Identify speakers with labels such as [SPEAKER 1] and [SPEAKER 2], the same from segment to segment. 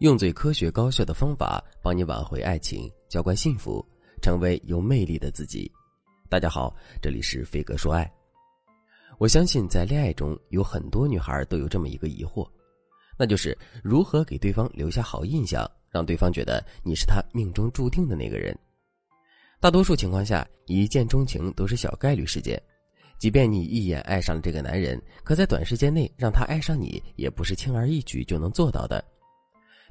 [SPEAKER 1] 用最科学高效的方法帮你挽回爱情，浇灌幸福，成为有魅力的自己。大家好，这里是飞哥说爱。我相信在恋爱中有很多女孩都有这么一个疑惑，那就是如何给对方留下好印象，让对方觉得你是他命中注定的那个人。大多数情况下，一见钟情都是小概率事件。即便你一眼爱上了这个男人，可在短时间内让他爱上你，也不是轻而易举就能做到的。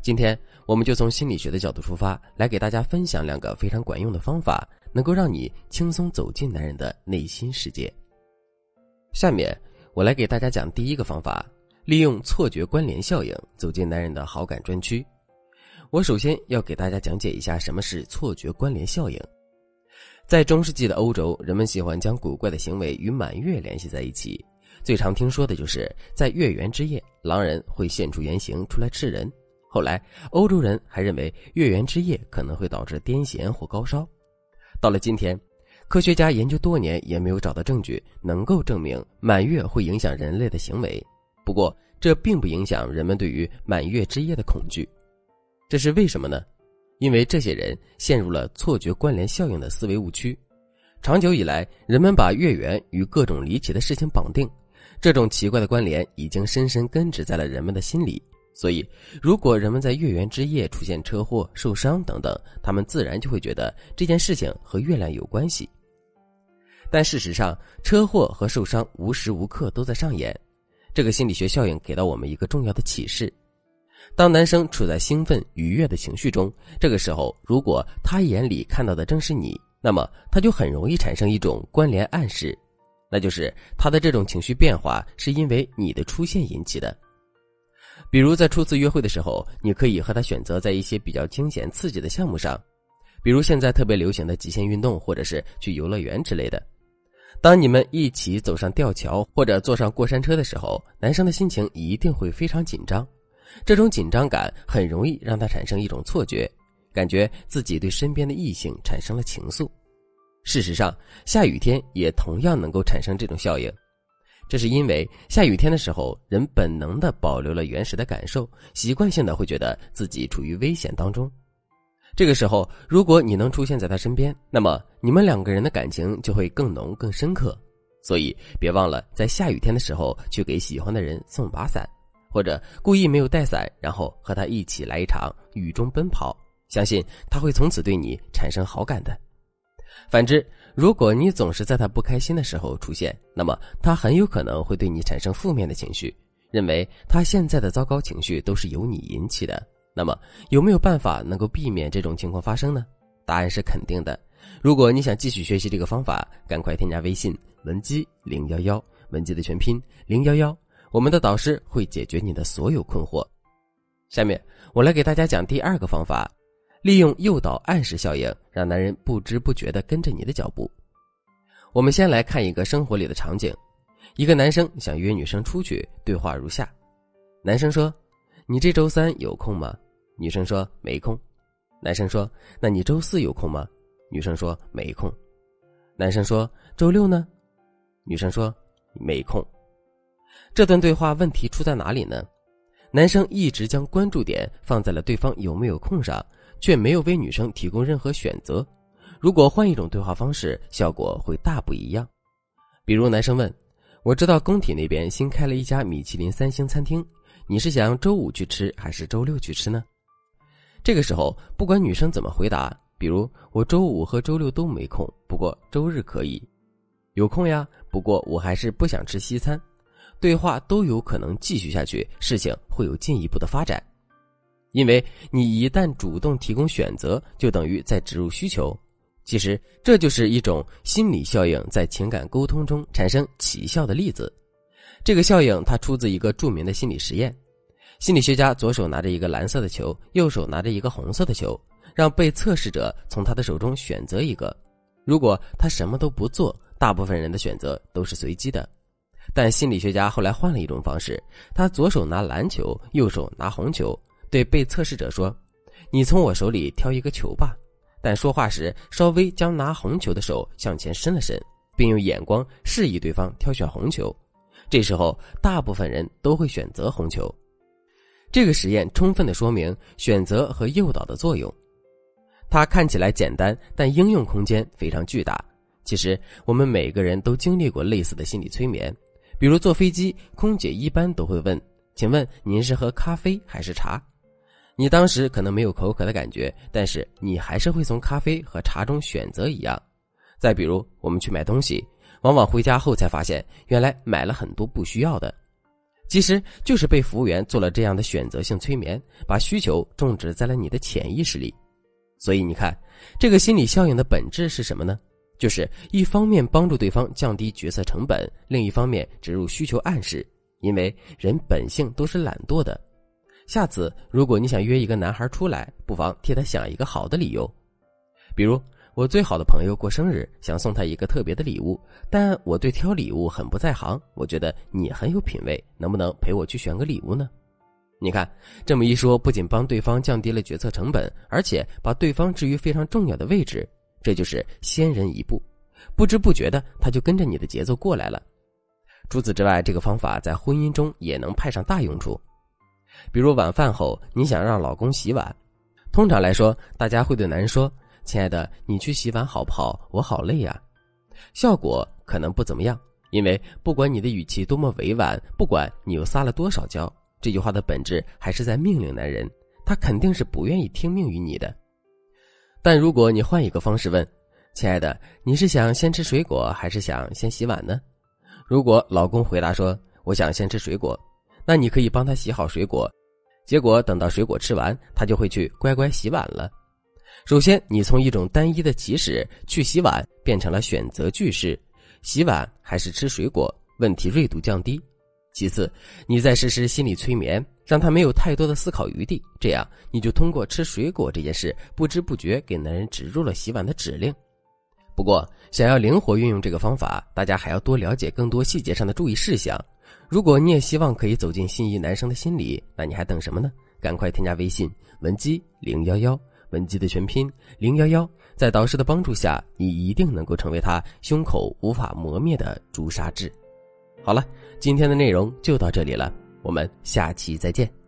[SPEAKER 1] 今天，我们就从心理学的角度出发，来给大家分享两个非常管用的方法，能够让你轻松走进男人的内心世界。下面，我来给大家讲第一个方法：利用错觉关联效应走进男人的好感专区。我首先要给大家讲解一下什么是错觉关联效应。在中世纪的欧洲，人们喜欢将古怪的行为与满月联系在一起，最常听说的就是在月圆之夜，狼人会现出原形出来吃人。后来，欧洲人还认为月圆之夜可能会导致癫痫或高烧。到了今天，科学家研究多年也没有找到证据能够证明满月会影响人类的行为。不过，这并不影响人们对于满月之夜的恐惧。这是为什么呢？因为这些人陷入了错觉关联效应的思维误区。长久以来，人们把月圆与各种离奇的事情绑定，这种奇怪的关联已经深深根植在了人们的心里。所以，如果人们在月圆之夜出现车祸、受伤等等，他们自然就会觉得这件事情和月亮有关系。但事实上，车祸和受伤无时无刻都在上演。这个心理学效应给到我们一个重要的启示：当男生处在兴奋愉悦的情绪中，这个时候，如果他眼里看到的正是你，那么他就很容易产生一种关联暗示，那就是他的这种情绪变化是因为你的出现引起的。比如在初次约会的时候，你可以和他选择在一些比较惊险刺激的项目上，比如现在特别流行的极限运动，或者是去游乐园之类的。当你们一起走上吊桥或者坐上过山车的时候，男生的心情一定会非常紧张，这种紧张感很容易让他产生一种错觉，感觉自己对身边的异性产生了情愫。事实上，下雨天也同样能够产生这种效应。这是因为下雨天的时候，人本能的保留了原始的感受，习惯性的会觉得自己处于危险当中。这个时候，如果你能出现在他身边，那么你们两个人的感情就会更浓更深刻。所以，别忘了在下雨天的时候去给喜欢的人送把伞，或者故意没有带伞，然后和他一起来一场雨中奔跑。相信他会从此对你产生好感的。反之，如果你总是在他不开心的时候出现，那么他很有可能会对你产生负面的情绪，认为他现在的糟糕情绪都是由你引起的。那么有没有办法能够避免这种情况发生呢？答案是肯定的。如果你想继续学习这个方法，赶快添加微信文姬零幺幺，文姬的全拼零幺幺，我们的导师会解决你的所有困惑。下面我来给大家讲第二个方法。利用诱导暗示效应，让男人不知不觉的跟着你的脚步。我们先来看一个生活里的场景：一个男生想约女生出去，对话如下。男生说：“你这周三有空吗？”女生说：“没空。”男生说：“那你周四有空吗？”女生说：“没空。”男生说：“周六呢？”女生说：“没空。”这段对话问题出在哪里呢？男生一直将关注点放在了对方有没有空上。却没有为女生提供任何选择。如果换一种对话方式，效果会大不一样。比如，男生问：“我知道工体那边新开了一家米其林三星餐厅，你是想周五去吃还是周六去吃呢？”这个时候，不管女生怎么回答，比如“我周五和周六都没空，不过周日可以。”“有空呀，不过我还是不想吃西餐。”对话都有可能继续下去，事情会有进一步的发展。因为你一旦主动提供选择，就等于在植入需求。其实这就是一种心理效应在情感沟通中产生奇效的例子。这个效应它出自一个著名的心理实验。心理学家左手拿着一个蓝色的球，右手拿着一个红色的球，让被测试者从他的手中选择一个。如果他什么都不做，大部分人的选择都是随机的。但心理学家后来换了一种方式，他左手拿蓝球，右手拿红球。对被测试者说：“你从我手里挑一个球吧。”但说话时稍微将拿红球的手向前伸了伸，并用眼光示意对方挑选红球。这时候，大部分人都会选择红球。这个实验充分的说明选择和诱导的作用。它看起来简单，但应用空间非常巨大。其实，我们每个人都经历过类似的心理催眠，比如坐飞机，空姐一般都会问：“请问您是喝咖啡还是茶？”你当时可能没有口渴的感觉，但是你还是会从咖啡和茶中选择一样。再比如，我们去买东西，往往回家后才发现，原来买了很多不需要的。其实就是被服务员做了这样的选择性催眠，把需求种植在了你的潜意识里。所以你看，这个心理效应的本质是什么呢？就是一方面帮助对方降低决策成本，另一方面植入需求暗示。因为人本性都是懒惰的。下次如果你想约一个男孩出来，不妨替他想一个好的理由，比如我最好的朋友过生日，想送他一个特别的礼物，但我对挑礼物很不在行。我觉得你很有品位，能不能陪我去选个礼物呢？你看这么一说，不仅帮对方降低了决策成本，而且把对方置于非常重要的位置，这就是先人一步，不知不觉的他就跟着你的节奏过来了。除此之外，这个方法在婚姻中也能派上大用处。比如晚饭后，你想让老公洗碗，通常来说，大家会对男人说：“亲爱的，你去洗碗好不好？我好累呀。”效果可能不怎么样，因为不管你的语气多么委婉，不管你又撒了多少娇，这句话的本质还是在命令男人，他肯定是不愿意听命于你的。但如果你换一个方式问：“亲爱的，你是想先吃水果，还是想先洗碗呢？”如果老公回答说：“我想先吃水果。”那你可以帮他洗好水果，结果等到水果吃完，他就会去乖乖洗碗了。首先，你从一种单一的起始去洗碗，变成了选择句式，洗碗还是吃水果，问题锐度降低。其次，你再实施心理催眠，让他没有太多的思考余地，这样你就通过吃水果这件事，不知不觉给男人植入了洗碗的指令。不过，想要灵活运用这个方法，大家还要多了解更多细节上的注意事项。如果你也希望可以走进心仪男生的心里，那你还等什么呢？赶快添加微信文姬零幺幺，文姬的全拼零幺幺，在导师的帮助下，你一定能够成为他胸口无法磨灭的朱砂痣。好了，今天的内容就到这里了，我们下期再见。